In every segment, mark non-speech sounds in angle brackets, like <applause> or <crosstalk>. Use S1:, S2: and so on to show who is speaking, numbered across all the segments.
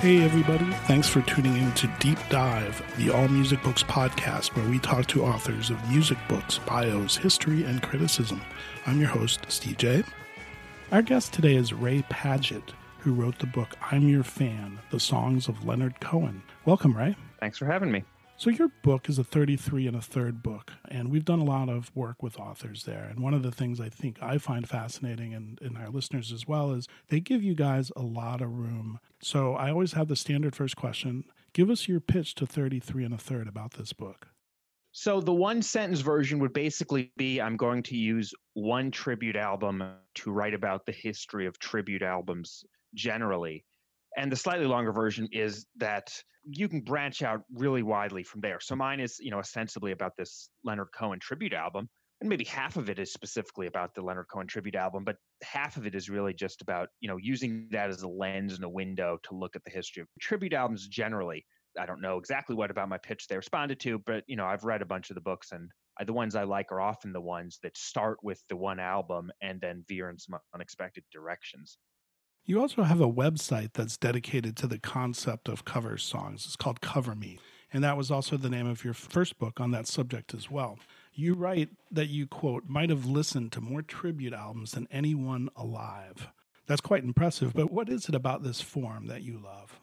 S1: Hey, everybody. Thanks for tuning in to Deep Dive, the All Music Books podcast, where we talk to authors of music books, bios, history, and criticism. I'm your host, Steve J. Our guest today is Ray Padgett, who wrote the book I'm Your Fan The Songs of Leonard Cohen. Welcome, Ray.
S2: Thanks for having me.
S1: So, your book is a 33 and a third book, and we've done a lot of work with authors there. And one of the things I think I find fascinating, and, and our listeners as well, is they give you guys a lot of room. So, I always have the standard first question give us your pitch to 33 and a third about this book.
S2: So, the one sentence version would basically be I'm going to use one tribute album to write about the history of tribute albums generally. And the slightly longer version is that you can branch out really widely from there. So mine is, you know, ostensibly about this Leonard Cohen tribute album, and maybe half of it is specifically about the Leonard Cohen tribute album, but half of it is really just about, you know, using that as a lens and a window to look at the history of tribute albums generally. I don't know exactly what about my pitch they responded to, but you know, I've read a bunch of the books and the ones I like are often the ones that start with the one album and then veer in some unexpected directions.
S1: You also have a website that's dedicated to the concept of cover songs. It's called Cover Me. And that was also the name of your first book on that subject as well. You write that you, quote, might have listened to more tribute albums than anyone alive. That's quite impressive, but what is it about this form that you love?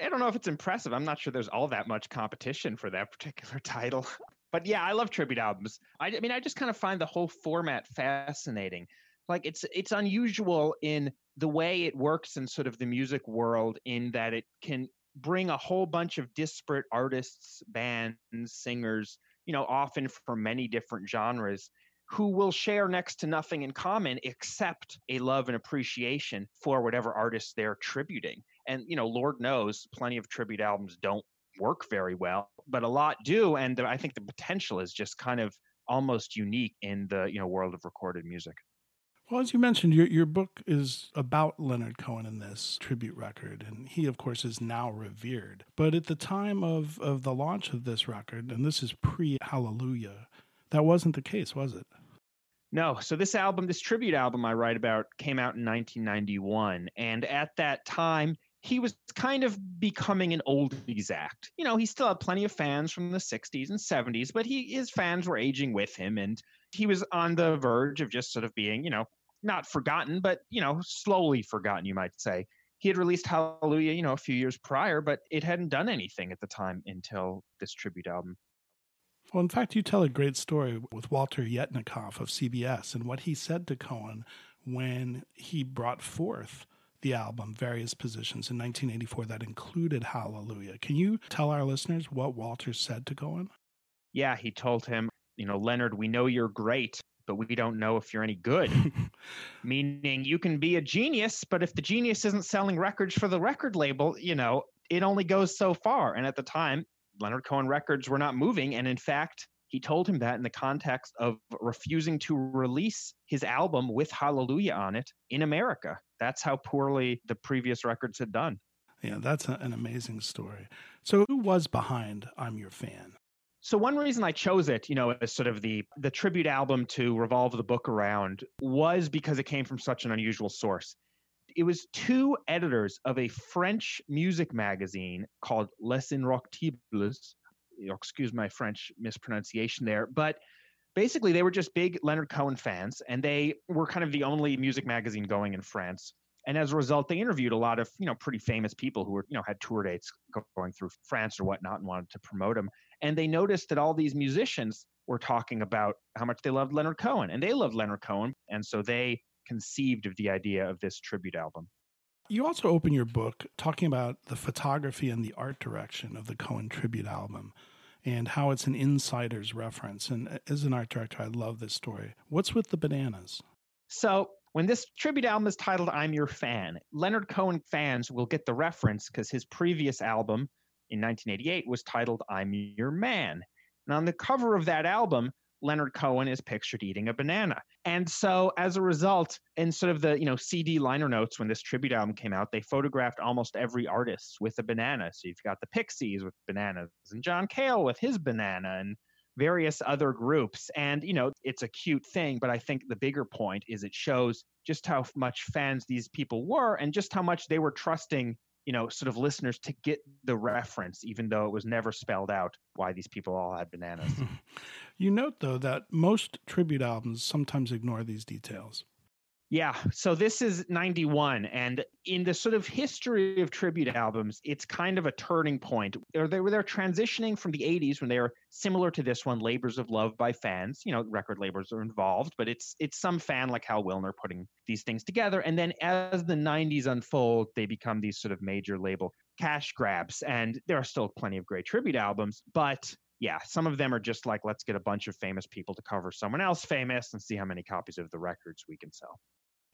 S2: I don't know if it's impressive. I'm not sure there's all that much competition for that <laughs> particular title. But yeah, I love tribute albums. I, I mean, I just kind of find the whole format fascinating. Like it's it's unusual in the way it works in sort of the music world in that it can bring a whole bunch of disparate artists, bands, singers, you know, often from many different genres who will share next to nothing in common except a love and appreciation for whatever artist they're tributing. And, you know, Lord knows plenty of tribute albums don't work very well, but a lot do. And I think the potential is just kind of almost unique in the, you know, world of recorded music.
S1: Well, as you mentioned, your, your book is about Leonard Cohen in this tribute record, and he, of course, is now revered. But at the time of, of the launch of this record, and this is pre Hallelujah, that wasn't the case, was it?
S2: No. So this album, this tribute album I write about, came out in 1991. And at that time, he was kind of becoming an oldies act. You know, he still had plenty of fans from the 60s and 70s, but he his fans were aging with him and he was on the verge of just sort of being, you know, not forgotten, but you know, slowly forgotten, you might say. He had released Hallelujah, you know, a few years prior, but it hadn't done anything at the time until this tribute album.
S1: Well, in fact, you tell a great story with Walter Yetnikoff of CBS and what he said to Cohen when he brought forth the album, Various Positions, in 1984 that included Hallelujah. Can you tell our listeners what Walter said to Cohen?
S2: Yeah, he told him, you know, Leonard, we know you're great, but we don't know if you're any good. <laughs> Meaning you can be a genius, but if the genius isn't selling records for the record label, you know, it only goes so far. And at the time, Leonard Cohen records were not moving. And in fact, he told him that in the context of refusing to release his album with Hallelujah on it in America. That's how poorly the previous records had done.
S1: Yeah, that's a, an amazing story. So, who was behind I'm Your Fan?
S2: So one reason I chose it, you know, as sort of the the tribute album to revolve the book around was because it came from such an unusual source. It was two editors of a French music magazine called Les Inrockuptibles. Excuse my French mispronunciation there, but basically they were just big Leonard Cohen fans, and they were kind of the only music magazine going in France. And as a result, they interviewed a lot of you know pretty famous people who were you know had tour dates going through France or whatnot and wanted to promote them. And they noticed that all these musicians were talking about how much they loved Leonard Cohen, and they loved Leonard Cohen, and so they conceived of the idea of this tribute album.
S1: You also open your book talking about the photography and the art direction of the Cohen tribute album and how it's an insider's reference. And uh, as an art director, I love this story. What's with the bananas?
S2: So, when this tribute album is titled I'm Your Fan, Leonard Cohen fans will get the reference because his previous album in 1988 was titled I'm Your Man. And on the cover of that album, Leonard Cohen is pictured eating a banana. And so as a result, in sort of the, you know, CD liner notes when this tribute album came out, they photographed almost every artist with a banana. So you've got the Pixies with bananas and John Cale with his banana and various other groups. And, you know, it's a cute thing, but I think the bigger point is it shows just how much fans these people were and just how much they were trusting you know, sort of listeners to get the reference, even though it was never spelled out why these people all had bananas. <laughs>
S1: you note, though, that most tribute albums sometimes ignore these details.
S2: Yeah. So this is 91. And in the sort of history of tribute albums, it's kind of a turning point. They're, they're, they're transitioning from the 80s when they are similar to this one, Labors of Love by fans. You know, record labels are involved, but it's it's some fan like Hal Willner putting these things together. And then as the 90s unfold, they become these sort of major label cash grabs. And there are still plenty of great tribute albums, but yeah, some of them are just like, let's get a bunch of famous people to cover someone else famous and see how many copies of the records we can sell.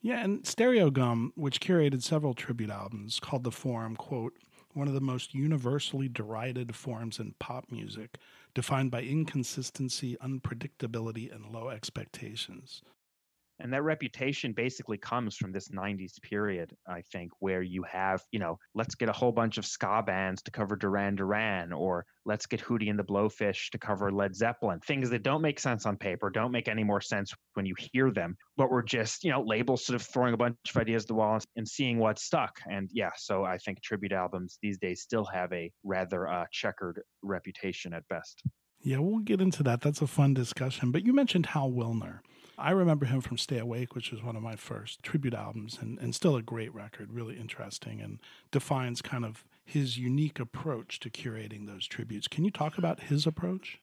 S1: Yeah, and Stereogum, which curated several tribute albums, called the form, quote, one of the most universally derided forms in pop music, defined by inconsistency, unpredictability, and low expectations.
S2: And that reputation basically comes from this 90s period, I think, where you have, you know, let's get a whole bunch of ska bands to cover Duran Duran, or let's get Hootie and the Blowfish to cover Led Zeppelin. Things that don't make sense on paper, don't make any more sense when you hear them, but we're just, you know, labels sort of throwing a bunch of ideas at the wall and seeing what stuck. And yeah, so I think tribute albums these days still have a rather uh, checkered reputation at best.
S1: Yeah, we'll get into that. That's a fun discussion. But you mentioned Hal Willner. I remember him from Stay Awake, which was one of my first tribute albums, and, and still a great record, really interesting, and defines kind of his unique approach to curating those tributes. Can you talk about his approach?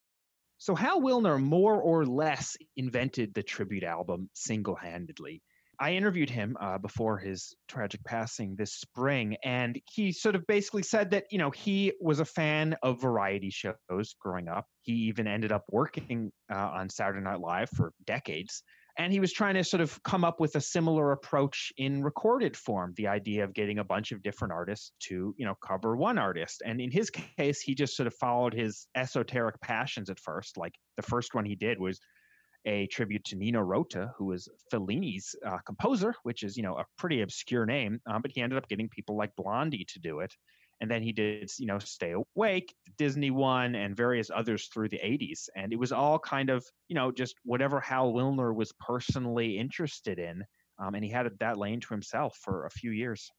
S2: So, Hal Willner more or less invented the tribute album single handedly. I interviewed him uh, before his tragic passing this spring, and he sort of basically said that, you know, he was a fan of variety shows growing up. He even ended up working uh, on Saturday Night Live for decades. And he was trying to sort of come up with a similar approach in recorded form, the idea of getting a bunch of different artists to, you know, cover one artist. And in his case, he just sort of followed his esoteric passions at first. Like the first one he did was a tribute to Nino Rota, who was Fellini's uh, composer, which is you know a pretty obscure name, um, but he ended up getting people like Blondie to do it. And then he did, you know, Stay Awake, Disney one, and various others through the 80s. And it was all kind of, you know, just whatever Hal Willner was personally interested in. Um, and he had that lane to himself for a few years.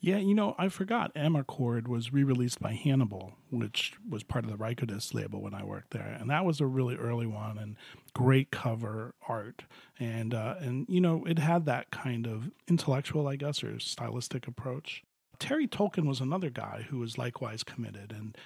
S1: Yeah, you know, I forgot Amarcord was re released by Hannibal, which was part of the Rykodisc label when I worked there. And that was a really early one and great cover art. And, uh, and you know, it had that kind of intellectual, I guess, or stylistic approach. Terry Tolkin was another guy who was likewise committed, and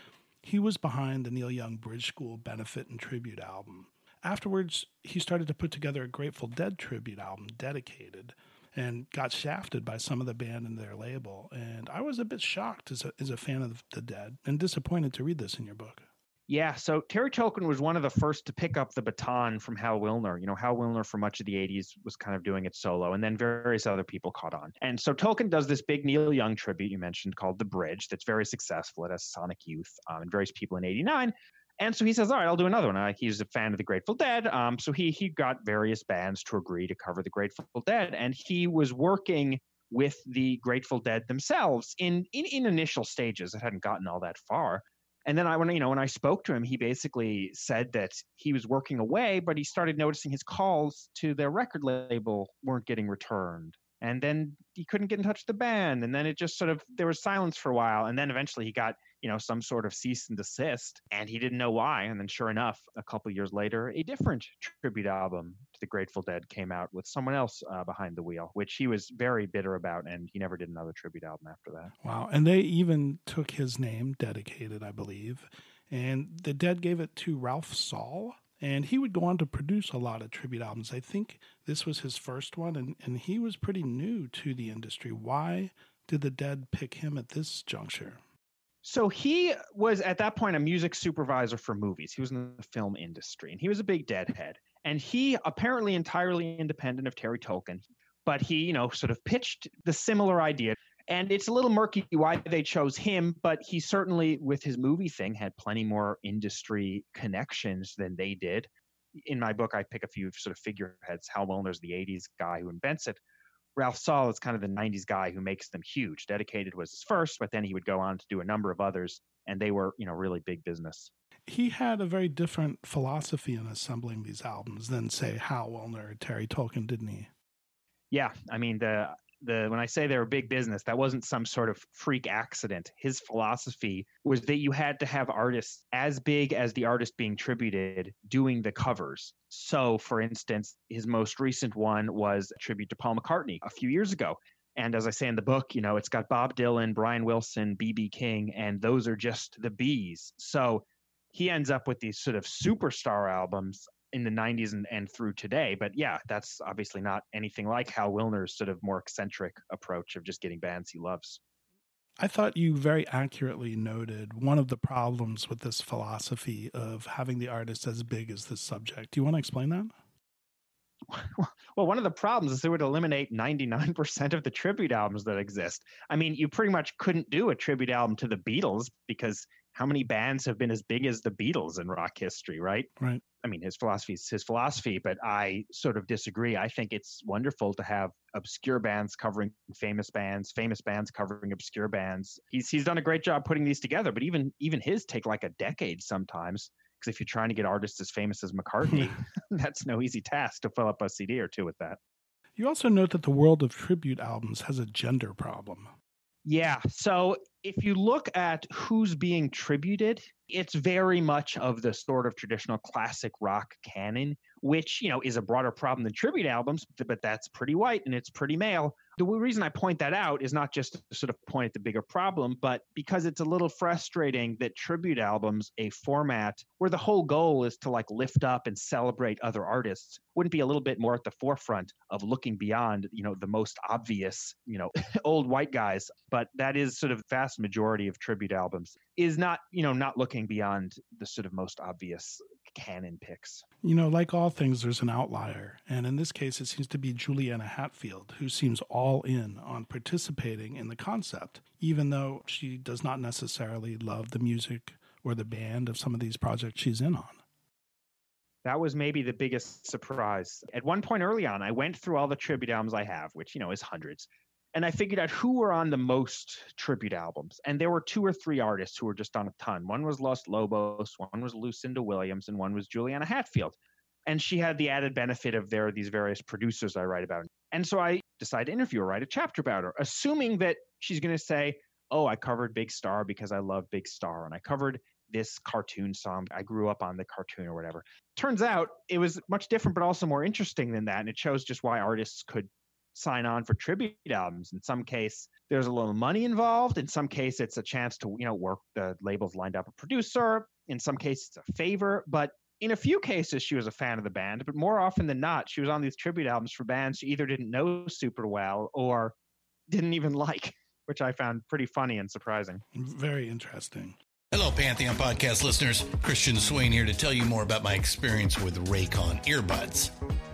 S1: he was behind the Neil Young Bridge School benefit and tribute album. Afterwards, he started to put together a Grateful Dead tribute album Deadicated and got shafted by some of the band and their label. And I was a bit shocked as a, as a fan of the Dead and disappointed to read this in your book.
S2: Yeah, so Terry Tolkin was one of the first to pick up the baton from Hal Willner. You know, Hal Willner for much of the 80s was kind of doing it solo, and then various other people caught on. And so Tolkin does this big Neil Young tribute you mentioned called The Bridge that's very successful. It has Sonic Youth um, and various people in 89. And so he says, "All right, I'll do another one." He's a fan of the Grateful Dead, um, so he he got various bands to agree to cover the Grateful Dead, and he was working with the Grateful Dead themselves in in, in initial stages. It hadn't gotten all that far. And then I when you know when I spoke to him, he basically said that he was working away, but he started noticing his calls to their record label weren't getting returned. and then he couldn't get in touch with the band and then it just sort of there was silence for a while and then eventually he got you know some sort of cease and desist and he didn't know why and then sure enough a couple years later a different tribute album to the grateful dead came out with someone else uh, behind the wheel which he was very bitter about and he never did another tribute album after that
S1: wow and they even took his name Deadicated i believe and the dead gave it to Ralph Sall and he would go on to produce a lot of tribute albums. I think this was his first one, and, and he was pretty new to the industry. Why did the Dead pick him at this juncture?
S2: So he was at that point a music supervisor for movies. He was in the film industry, and he was a big Deadhead. And he apparently entirely independent of Terry Tolkin, but he, you know, sort of pitched the similar idea and it's a little murky why they chose him, but he certainly, with his movie thing, had plenty more industry connections than they did. In my book, I pick a few sort of figureheads. Hal Willner's the 80s guy who invents it. Ralph Sall is kind of the 90s guy who makes them huge. Deadicated was his first, but then he would go on to do a number of others, and they were, you know, really big business.
S1: He had a very different philosophy in assembling these albums than, say, Hal Willner or Terry Tolkin, didn't he?
S2: Yeah, I mean the the when I say they were big business, that wasn't some sort of freak accident. His philosophy was that you had to have artists as big as the artist being tributed doing the covers. So, for instance, his most recent one was a tribute to Paul McCartney a few years ago. And as I say in the book, you know, it's got Bob Dylan, Brian Wilson, BB King, and those are just the bees. So he ends up with these sort of superstar albums in the 90s and, and through today. But yeah, that's obviously not anything like Hal Willner's sort of more eccentric approach of just getting bands he loves.
S1: I thought you very accurately noted one of the problems with this philosophy of having the artist as big as the subject. Do you want to explain that? <laughs>
S2: Well, one of the problems is it would eliminate 99% of the tribute albums that exist. I mean, you pretty much couldn't do a tribute album to the Beatles because how many bands have been as big as the Beatles in rock history, right?
S1: Right.
S2: I mean, his philosophy is his philosophy, but I sort of disagree. I think it's wonderful to have obscure bands covering famous bands, famous bands covering obscure bands. He's he's done a great job putting these together, but even even his take like a decade sometimes. Because if you're trying to get artists as famous as McCartney, <laughs> <laughs> that's no easy task to fill up a CD or two with that.
S1: You also note that the world of tribute albums has a gender problem.
S2: Yeah. So if you look at who's being tributed, it's very much of the sort of traditional classic rock canon, which, you know, is a broader problem than tribute albums, but that's pretty white and it's pretty male. The reason I point that out is not just to sort of point at the bigger problem, but because it's a little frustrating that tribute albums, a format where the whole goal is to like lift up and celebrate other artists, wouldn't be a little bit more at the forefront of looking beyond, you know, the most obvious, you know, <laughs> old white guys. But that is sort of vast majority of tribute albums is not, you know, not looking beyond the sort of most obvious canon picks.
S1: You know, like all things, there's an outlier. And in this case, it seems to be Juliana Hatfield, who seems all in on participating in the concept, even though she does not necessarily love the music or the band of some of these projects she's in on.
S2: That was maybe the biggest surprise. At one point early on, I went through all the tribute albums I have, which, you know, is hundreds and I figured out who were on the most tribute albums. And there were two or three artists who were just on a ton. One was Los Lobos, one was Lucinda Williams, and one was Juliana Hatfield. And she had the added benefit of there are these various producers I write about. And so I decided to interview her, write a chapter about her, assuming that she's going to say, Oh, I covered Big Star because I love Big Star. And I covered this cartoon song. I grew up on the cartoon or whatever. Turns out it was much different, but also more interesting than that. And it shows just why artists could sign on for tribute albums. In some case, there's a little money involved. In some case, it's a chance to you know work the labels lined up a producer. In some cases, it's a favor. But in a few cases, she was a fan of the band. But more often than not, she was on these tribute albums for bands she either didn't know super well or didn't even <laughs> like, which I found pretty funny and surprising.
S1: Very interesting.
S3: Hello, Pantheon podcast listeners. Christian Swain here to tell you more about my experience with Raycon earbuds.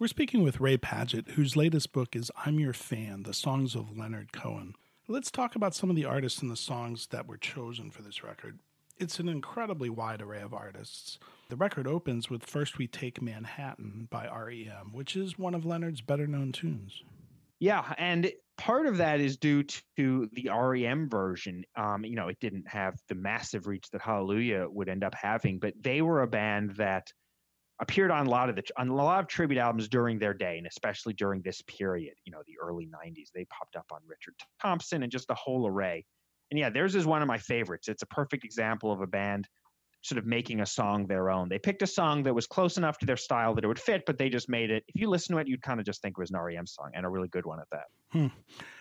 S1: We're speaking with Ray Padgett, whose latest book is I'm Your Fan The Songs of Leonard Cohen. Let's talk about some of the artists and the songs that were chosen for this record. It's an incredibly wide array of artists. The record opens with First We Take Manhattan by REM, which is one of Leonard's better known tunes.
S2: Yeah, and part of that is due to the REM version. Um, you know, it didn't have the massive reach that Hallelujah would end up having, but they were a band that appeared on a lot of the on a lot of tribute albums during their day, and especially during this period. You know, the early '90s, they popped up on Richard Thompson and just a whole array. And yeah, theirs is one of my favorites. It's a perfect example of a band sort of making a song their own. They picked a song that was close enough to their style that it would fit, but they just made it. If you listen to it, you'd kind of just think it was an REM song, and a really good one at that.
S1: Hmm.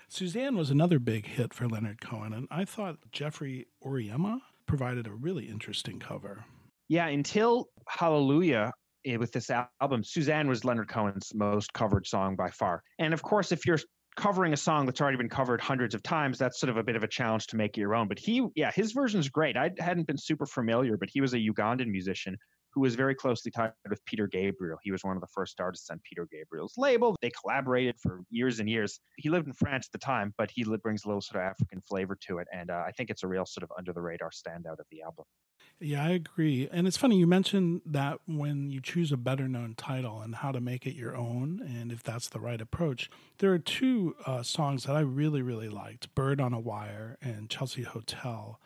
S1: Suzanne was another big hit for Leonard Cohen, and I thought Geoffrey Oryema provided a really interesting cover.
S2: Yeah, until Hallelujah, with this album, Suzanne was Leonard Cohen's most covered song by far. And of course, if you're covering a song that's already been covered hundreds of times, that's sort of a bit of a challenge to make it your own. But he, yeah, his version's great. I hadn't been super familiar, but he was a Ugandan musician who was very closely tied with Peter Gabriel. He was one of the first artists on Peter Gabriel's label. They collaborated for years and years. He lived in France at the time, but he brings a little sort of African flavor to it. And uh, I think it's a real sort of under the radar standout of the album.
S1: Yeah, I agree. And it's funny, you mentioned that when you choose a better known title and how to make it your own, and if that's the right approach, there are two uh, songs that I really, really liked Bird on a Wire and Chelsea Hotel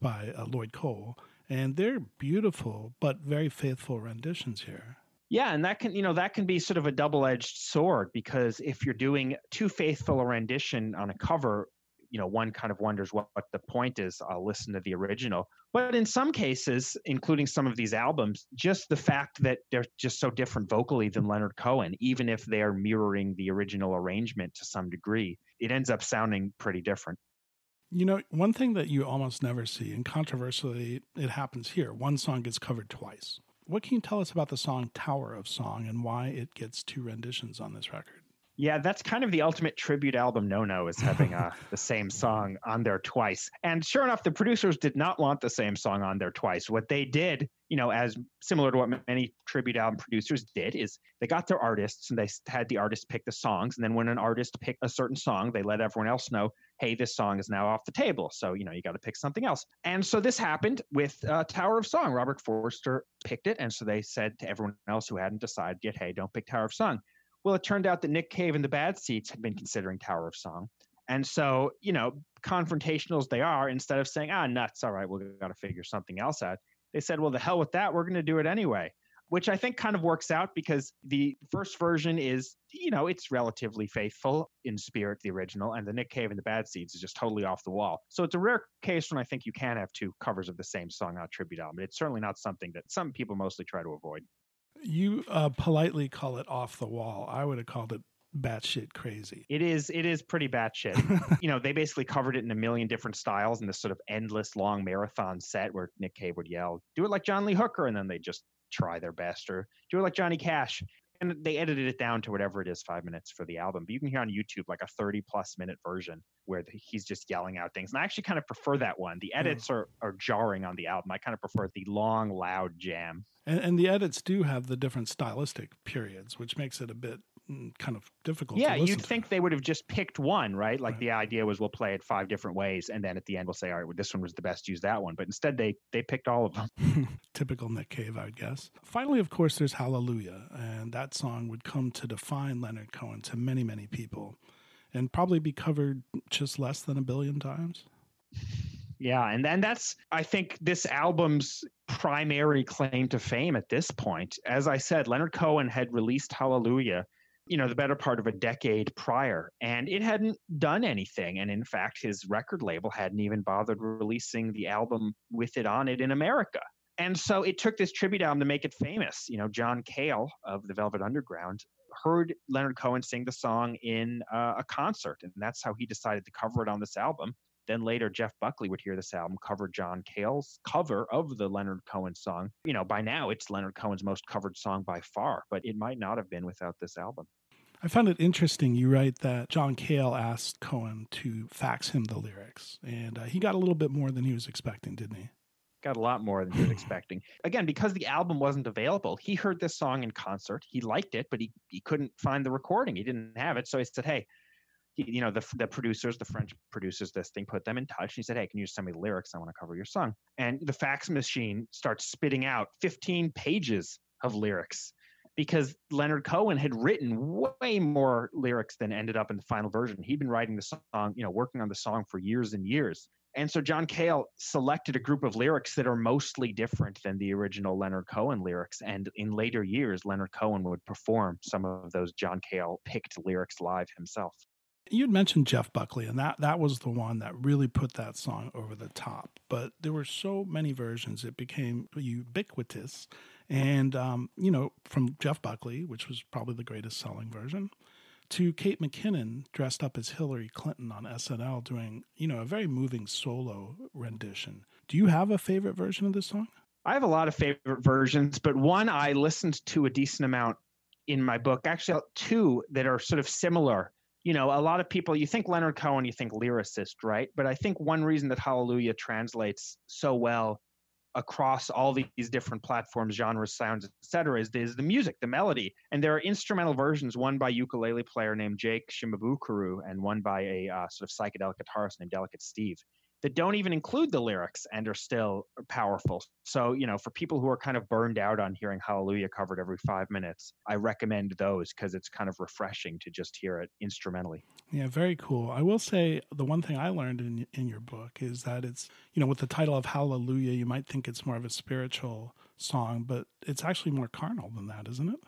S1: by uh, Lloyd Cole. And they're beautiful, but very faithful renditions here.
S2: Yeah, and that can you know that can be sort of a double-edged sword because if you're doing too faithful a rendition on a cover, you know one kind of wonders what, what the point is i'll listen to the original. But in some cases including some of these albums just the fact that they're just so different vocally than leonard cohen even if they're mirroring the original arrangement to some degree it ends up sounding pretty different.
S1: You know one thing that you almost never see and controversially it happens here one song gets covered twice. What can you tell us about the song tower of song and why it gets two renditions on this record
S2: yeah, that's kind of the ultimate tribute album no no is having uh, <laughs> the same song on there twice. And sure enough, the producers did not want the same song on there twice. What they did, you know, as similar to what many tribute album producers did, is they got their artists and they had the artist pick the songs. And then when an artist picked a certain song, they let everyone else know, hey, this song is now off the table. So, you know, you got to pick something else. And so this happened with uh, Tower of Song. Robert Forster picked it. And so they said to everyone else who hadn't decided yet, hey, don't pick Tower of Song. Well, it turned out that Nick Cave and the Bad Seeds had been considering Tower of Song. And so, you know, confrontational as they are, instead of saying, ah, nuts, all right, we've got to figure something else out, they said, well, the hell with that. We're going to do it anyway, which I think kind of works out because the first version is, you know, it's relatively faithful in spirit, the original, and the Nick Cave and the Bad Seeds is just totally off the wall. So it's a rare case when I think you can have two covers of the same song on a tribute album. It's certainly not something that some people mostly try to avoid.
S1: You uh, politely call it off the wall. I would have called it batshit crazy.
S2: It is. It is pretty batshit. <laughs> you know, they basically covered it in a million different styles in this sort of endless long marathon set where Nick Cave would yell, "Do it like John Lee Hooker," and then they just try their best, or do it like Johnny Cash. And they edited it down to whatever it is, five minutes for the album. But you can hear on YouTube like a 30 plus minute version where the, he's just yelling out things. And I actually kind of prefer that one. The edits mm. are, are jarring on the album. I kind of prefer the long, loud jam.
S1: And, and the edits do have the different stylistic periods, which makes it a bit Mm, kind of difficult.
S2: Yeah, you'd
S1: to.
S2: think they would have just picked one, right? Like
S1: Right.
S2: the idea was we'll play it five different ways, and then at the end we'll say, all right, well, this one was the best. Use that one. But instead, they they picked all of them. <laughs>
S1: Typical Nick Cave, I would guess. Finally, of course, there's Hallelujah, and that song would come to define Leonard Cohen to many, many people, and probably be covered just less than a billion times.
S2: Yeah, and then that's I think this album's primary claim to fame at this point. As I said, Leonard Cohen had released Hallelujah, you know, the better part of a decade prior, and it hadn't done anything. And in fact, his record label hadn't even bothered releasing the album with it on it in America. And so it took this tribute album to make it famous. You know, John Cale of the Velvet Underground heard Leonard Cohen sing the song in uh, a concert, and that's how he decided to cover it on this album. Then later, Jeff Buckley would hear this album cover John Cale's cover of the Leonard Cohen song. You know, by now it's Leonard Cohen's most covered song by far, but it might not have been without this album.
S1: I found it interesting. You write that John Cale asked Cohen to fax him the lyrics, and uh, he got a little bit more than he was expecting, didn't he?
S2: Got a lot more than he was <laughs> expecting. Again, because the album wasn't available, he heard this song in concert. He liked it, but he, he couldn't find the recording. He didn't have it. So he said, Hey, he, you know, the, the producers, the French producers, this thing put them in touch. and He said, Hey, can you send me the lyrics? I want to cover your song. And the fax machine starts spitting out 15 pages of lyrics because Leonard Cohen had written way more lyrics than ended up in the final version. He'd been writing the song, you know, working on the song for years and years. And so John Cale selected a group of lyrics that are mostly different than the original Leonard Cohen lyrics. And in later years, Leonard Cohen would perform some of those John Cale picked lyrics live himself.
S1: You had mentioned Jeff Buckley, and that, that was the one that really put that song over the top. But there were so many versions, it became ubiquitous. And, um, you know, from Jeff Buckley, which was probably the greatest selling version, to Kate McKinnon dressed up as Hillary Clinton on SNL doing, you know, a very moving solo rendition. Do you have a favorite version of this song?
S2: I have a lot of favorite versions, but one I listened to a decent amount in my book. Actually, two that are sort of similar. You know, a lot of people, you think Leonard Cohen, you think lyricist, right? But I think one reason that Hallelujah translates so well across all these different platforms, genres, sounds, etc., is, is the music, the melody. And there are instrumental versions, one by ukulele player named Jake Shimabukuro and one by a uh, sort of psychedelic guitarist named Delicate Steve that don't even include the lyrics and are still powerful. So, you know, for people who are kind of burned out on hearing Hallelujah covered every five minutes, I recommend those because it's kind of refreshing to just hear it instrumentally.
S1: Yeah, very cool. I will say the one thing I learned in in your book is that it's, you know, with the title of Hallelujah, you might think it's more of a spiritual song, but it's actually more carnal than that, isn't it?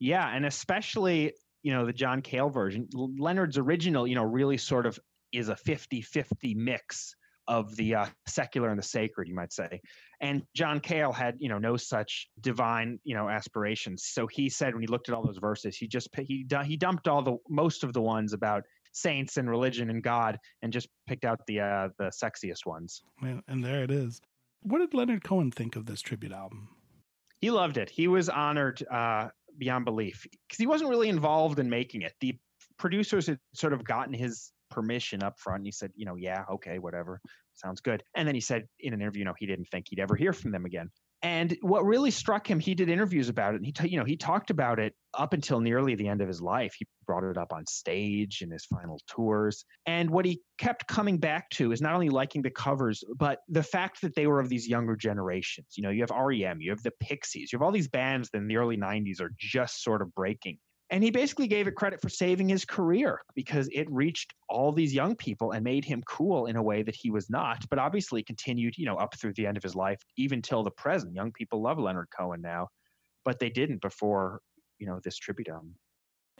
S2: Yeah, and especially, you know, the John Cale version, Leonard's original, you know, really sort of is a 50-50 mix of the uh, secular and the sacred, you might say. And John Cale had, you know, no such divine, you know, aspirations. So he said when he looked at all those verses, he just he he dumped all the most of the ones about saints and religion and God, and just picked out the uh, the sexiest ones.
S1: And, and there it is. What did Leonard Cohen think of this tribute album?
S2: He loved it. He was honored uh, beyond belief because he wasn't really involved in making it. The producers had sort of gotten his permission up front. And he said, you know, yeah, okay, whatever, sounds good. And then he said in an interview, you know, he didn't think he'd ever hear from them again. And what really struck him, he did interviews about it. And he, t- you know, he talked about it up until nearly the end of his life. He brought it up on stage in his final tours. And what he kept coming back to is not only liking the covers, but the fact that they were of these younger generations. You know, you have REM, you have the Pixies, you have all these bands that in the early 90s are just sort of breaking. And he basically gave it credit for saving his career because it reached all these young people and made him cool in a way that he was not, but obviously continued, you know, up through the end of his life, even till the present. Young people love Leonard Cohen now, but they didn't before, you know, this tribute album.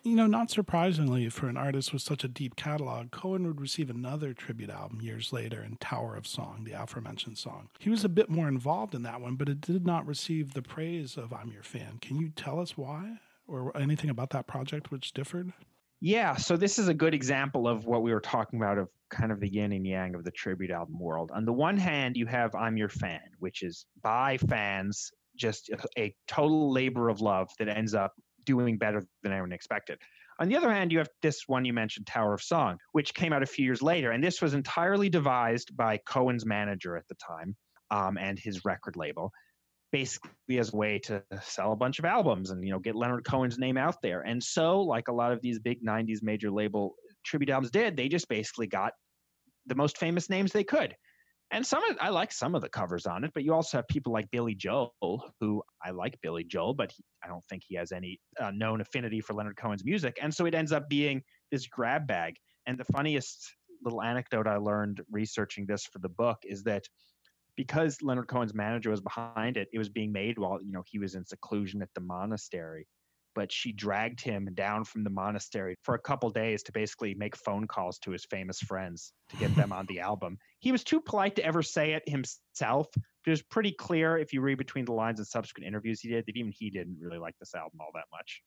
S1: You know, not surprisingly, for an artist with such a deep catalog, Cohen would receive another tribute album years later in Tower of Song, the aforementioned song. He was a bit more involved in that one, but it did not receive the praise of I'm Your Fan. Can you tell us why? Or anything about that project which differed?
S2: Yeah, so this is a good example of what we were talking about of kind of the yin and yang of the tribute album world. On the one hand, you have I'm Your Fan, which is by fans, just a total labor of love that ends up doing better than anyone expected. On the other hand, you have this one you mentioned, Tower of Song, which came out a few years later. And this was entirely devised by Cohen's manager at the time um, and his record label basically as a way to sell a bunch of albums and you know get Leonard Cohen's name out there. And so, like a lot of these big '90s major label tribute albums did, they just basically got the most famous names they could. And some of I like some of the covers on it, but you also have people like Billy Joel, who I like Billy Joel, but he, I don't think he has any uh, known affinity for Leonard Cohen's music. And so it ends up being this grab bag. And the funniest little anecdote I learned researching this for the book is that because Leonard Cohen's manager was behind it, it was being made while you know he was in seclusion at the monastery. But she dragged him down from the monastery for a couple days to basically make phone calls to his famous friends to get them on the <laughs> album. He was too polite to ever say it himself, but it was pretty clear if you read between the lines in subsequent interviews he did that even he didn't really like this album all that much.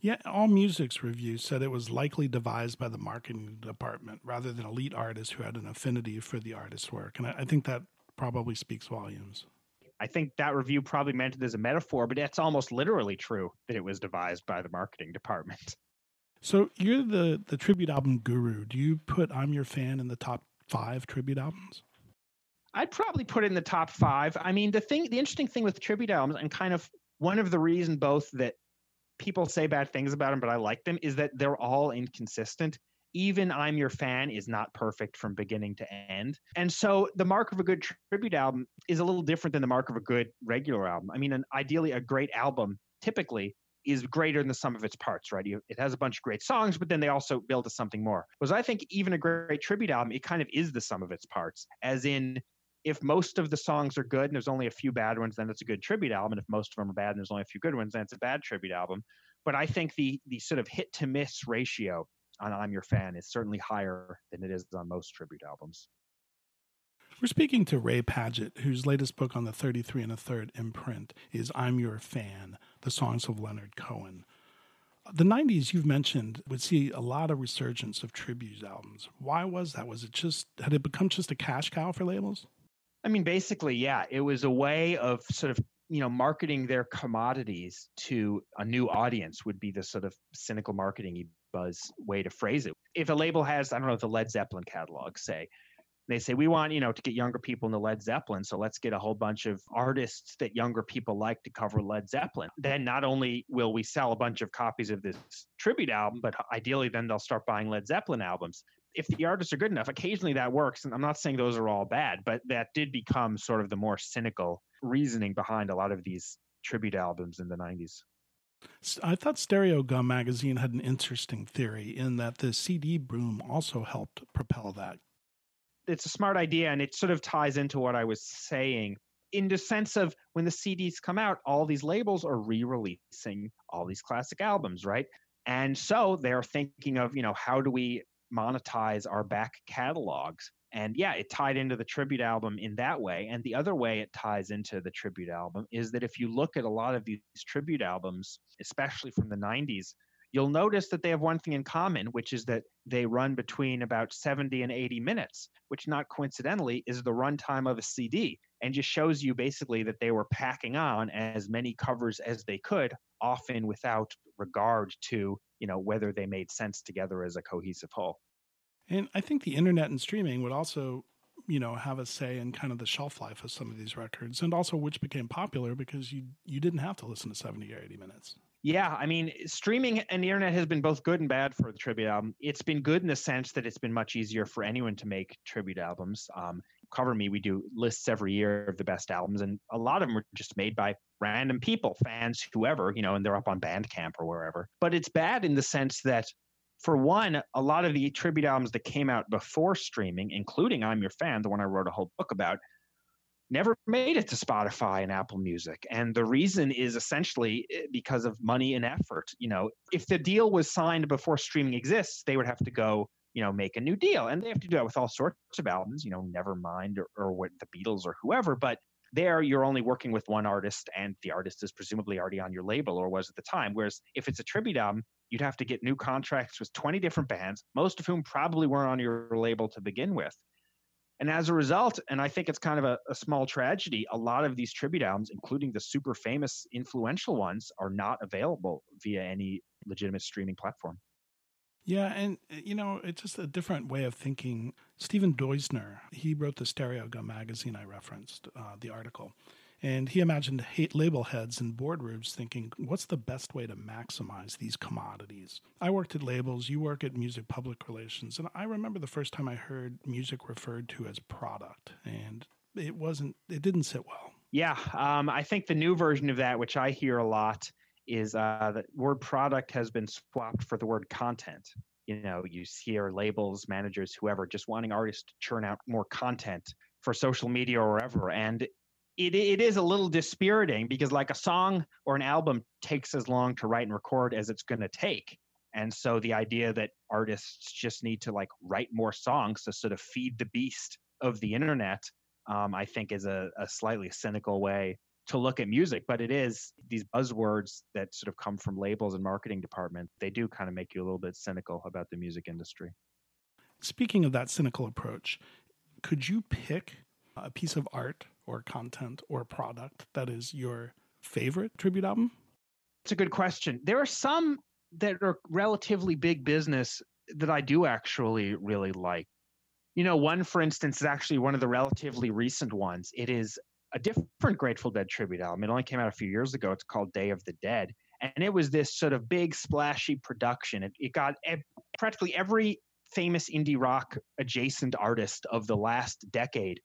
S1: Yeah, All Music's review said it was likely devised by the marketing department rather than elite artists who had an affinity for the artist's work. And I, I think that probably speaks volumes.
S2: I think that review probably meant it as a metaphor, but it's almost literally true that it was devised by the marketing department. <laughs>
S1: So you're the the tribute album guru. Do you put I'm Your Fan in the top five tribute albums?
S2: I'd probably put it in the top five. I mean, the thing, the interesting thing with tribute albums, and kind of one of the reason both that people say bad things about them, but I like them, is that they're all inconsistent even I'm Your Fan is not perfect from beginning to end. And so the mark of a good tribute album is a little different than the mark of a good regular album. I mean, an, ideally, a great album typically is greater than the sum of its parts, right? It has a bunch of great songs, but then they also build to something more. Because I think even a great tribute album, it kind of is the sum of its parts, as in if most of the songs are good and there's only a few bad ones, then it's a good tribute album. And if most of them are bad and there's only a few good ones, then it's a bad tribute album. But I think the the sort of hit to miss ratio on I'm Your Fan is certainly higher than it is on most tribute albums.
S1: We're speaking to Ray Padgett, whose latest book on the 33 and a third imprint is I'm Your Fan, the songs of Leonard Cohen. The 90s, you've mentioned, would see a lot of resurgence of tribute albums. Why was that? Was it just, had it become just a cash cow for labels?
S2: I mean, basically, yeah. It was a way of sort of you know marketing their commodities to a new audience would be the sort of cynical marketing buzz way to phrase it. If a label has, I don't know, the Led Zeppelin catalog, say, they say we want you know to get younger people into Led Zeppelin, so let's get a whole bunch of artists that younger people like to cover Led Zeppelin. Then not only will we sell a bunch of copies of this tribute album, but ideally then they'll start buying Led Zeppelin albums. If the artists are good enough, occasionally that works, and I'm not saying those are all bad, but that did become sort of the more cynical reasoning behind a lot of these tribute albums in the 90s.
S1: I thought Stereogum magazine had an interesting theory in that the CD boom also helped propel that.
S2: It's a smart idea, and it sort of ties into what I was saying in the sense of when the CDs come out, all these labels are re releasing all these classic albums, right? And so they're thinking of, you know, how do we monetize our back catalogs? And yeah, it tied into the tribute album in that way. And the other way it ties into the tribute album is that if you look at a lot of these tribute albums, especially from the 90s, you'll notice that they have one thing in common, which is that they run between about 70 and 80 minutes, which not coincidentally is the runtime of a CD and just shows you basically that they were packing on as many covers as they could, often without regard to, you know, whether they made sense together as a cohesive whole.
S1: And I think the internet and streaming would also, you know, have a say in kind of the shelf life of some of these records and also which became popular because you you didn't have to listen to 70 or 80 minutes.
S2: Yeah, I mean, streaming and the internet has been both good and bad for the tribute album. It's been good in the sense that it's been much easier for anyone to make tribute albums. Um, Cover Me, we do lists every year of the best albums, and a lot of them are just made by random people, fans, whoever, you know, and they're up on Bandcamp or wherever. But it's bad in the sense that for one, a lot of the tribute albums that came out before streaming, including I'm Your Fan, the one I wrote a whole book about, never made it to Spotify and Apple Music. And the reason is essentially eh, because of money and effort. You know, if the deal was signed before streaming exists, they would have to go, you know, make a new deal. And they have to do that with all sorts of albums, you know, Nevermind or, or what the Beatles or whoever. But there you're only working with one artist and the artist is presumably already on your label or was at the time. Whereas if it's a tribute album, you'd have to get new contracts with 20 different bands, most of whom probably weren't on your label to begin with. And as a result, and I think it's kind of a, a, small tragedy, a lot of these tribute albums, including the super famous, influential ones, are not available via any legitimate streaming platform.
S1: Yeah, and uh, you know, it's just a different way of thinking. Stephen Deusner, he wrote the Stereogum magazine I referenced, uh, the article, And he imagined hate label heads in boardrooms thinking, what's the best way to maximize these commodities? I worked at labels, you work at music public relations, and I remember the first time I heard music referred to as product, and it wasn't, it didn't sit well.
S2: Yeah, um, I think the new version of that, which I hear a lot, is uh, that word product has been swapped for the word content. You know, you hear labels, managers, whoever, just wanting artists to churn out more content for social media or wherever. And it, it is a little dispiriting because, like, a song or an album takes as long to write and record as it's going to take. And so the idea that artists just need to like write more songs to sort of feed the beast of the internet, um, I think is a, a slightly cynical way to look at music, but it is these buzzwords that sort of come from labels and marketing departments. They do kind of make you a little bit cynical about the music industry.
S1: Speaking of that cynical approach, could you pick a piece of art or content or product that is your favorite tribute album?
S2: It's a good question. There are some that are relatively big business that I do actually really like. You know, one, for instance, is actually one of the relatively recent ones. It is a different Grateful Dead tribute album. It only came out a few years ago. It's called Day of the Dead. And it was this sort of big, splashy production. It, it got practically every famous indie rock adjacent artist of the last decade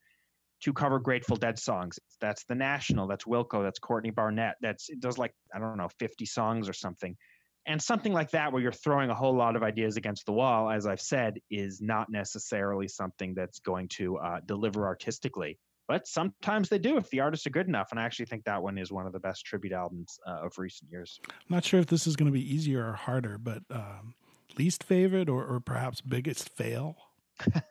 S2: to cover Grateful Dead songs. That's The National, that's Wilco, that's Courtney Barnett. That's it does like I don't know 50 songs or something. And something like that where you're throwing a whole lot of ideas against the wall, as I've said, is not necessarily something that's going to uh, deliver artistically but sometimes they do if the artists are good enough. And I actually think that one is one of the best tribute albums uh, of recent years.
S1: I'm not sure if this is going to be easier or harder, but um, least favorite or, or perhaps biggest fail.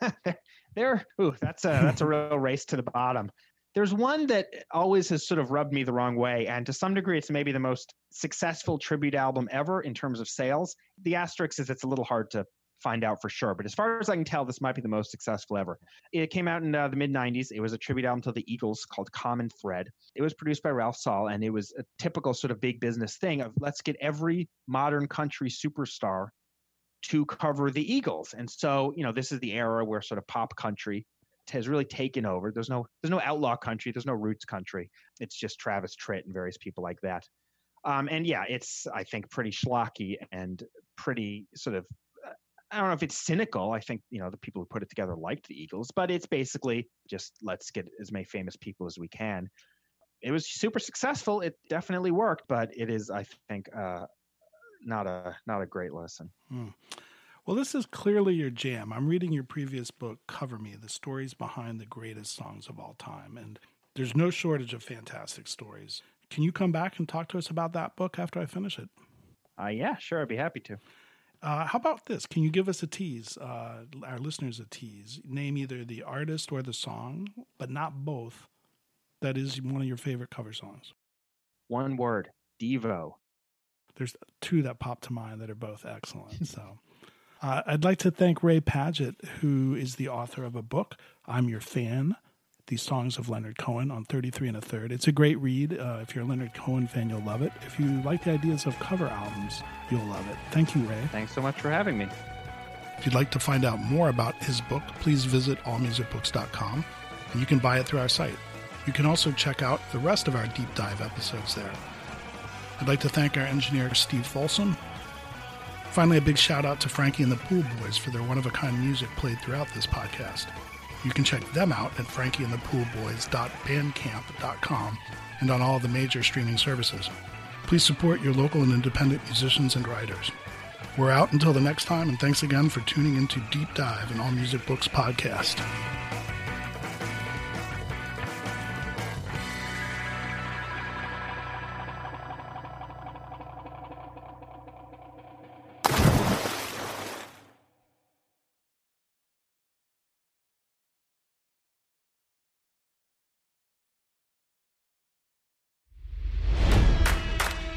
S1: <laughs>
S2: there, ooh, that's a that's a real race to the bottom. There's one that always has sort of rubbed me the wrong way, and to some degree, it's maybe the most successful tribute album ever in terms of sales. The asterisk is it's a little hard to find out for sure. But as far as I can tell, this might be the most successful ever. It came out in uh, the mid 90s. It was a tribute album to the Eagles called Common Thread. It was produced by Ralph Sall, and it was a typical sort of big business thing of let's get every modern country superstar to cover the Eagles. And so, you know, this is the era where sort of pop country has really taken over. There's no there's no outlaw country, there's no roots country. It's just Travis Tritt and various people like that. Um, and yeah, it's I think pretty schlocky and pretty sort of I don't know if it's cynical. I think you know the people who put it together liked the Eagles, but it's basically just let's get as many famous people as we can. It was super successful. It definitely worked, but it is, I think, uh, not a not a great lesson.
S1: Hmm. Well, this is clearly your jam. I'm reading your previous book, Cover Me: The Stories Behind the Greatest Songs of All Time, and there's no shortage of fantastic stories. Can you come back and talk to us about that book after I finish it?
S2: Uh, yeah, sure. I'd be happy to.
S1: Uh, how about this? Can you give us a tease, uh, our listeners a tease? Name either the artist or the song, but not both. That is one of your favorite cover songs.
S2: One word, Devo.
S1: There's two that pop to mind that are both excellent. so <laughs> uh, I'd like to thank Ray Padgett, who is the author of a book, I'm Your Fan the songs of Leonard Cohen on 33 and a third. It's a great read. Uh, if you're a Leonard Cohen fan, you'll love it. If you like the ideas of cover albums, you'll love it. Thank you, Ray.
S2: Thanks so much for having me.
S1: If you'd like to find out more about his book, please visit allmusicbooks.com and you can buy it through our site. You can also check out the rest of our deep dive episodes there. I'd like to thank our engineer, Steve Folsom. Finally, a big shout out to Frankie and the Pool Boys for their one of a kind music played throughout this podcast. You can check them out at frankieandthepoolboys.bandcamp.com and on all the major streaming services. Please support your local and independent musicians and writers. We're out until the next time, and thanks again for tuning into Deep Dive, and All Music Books podcast.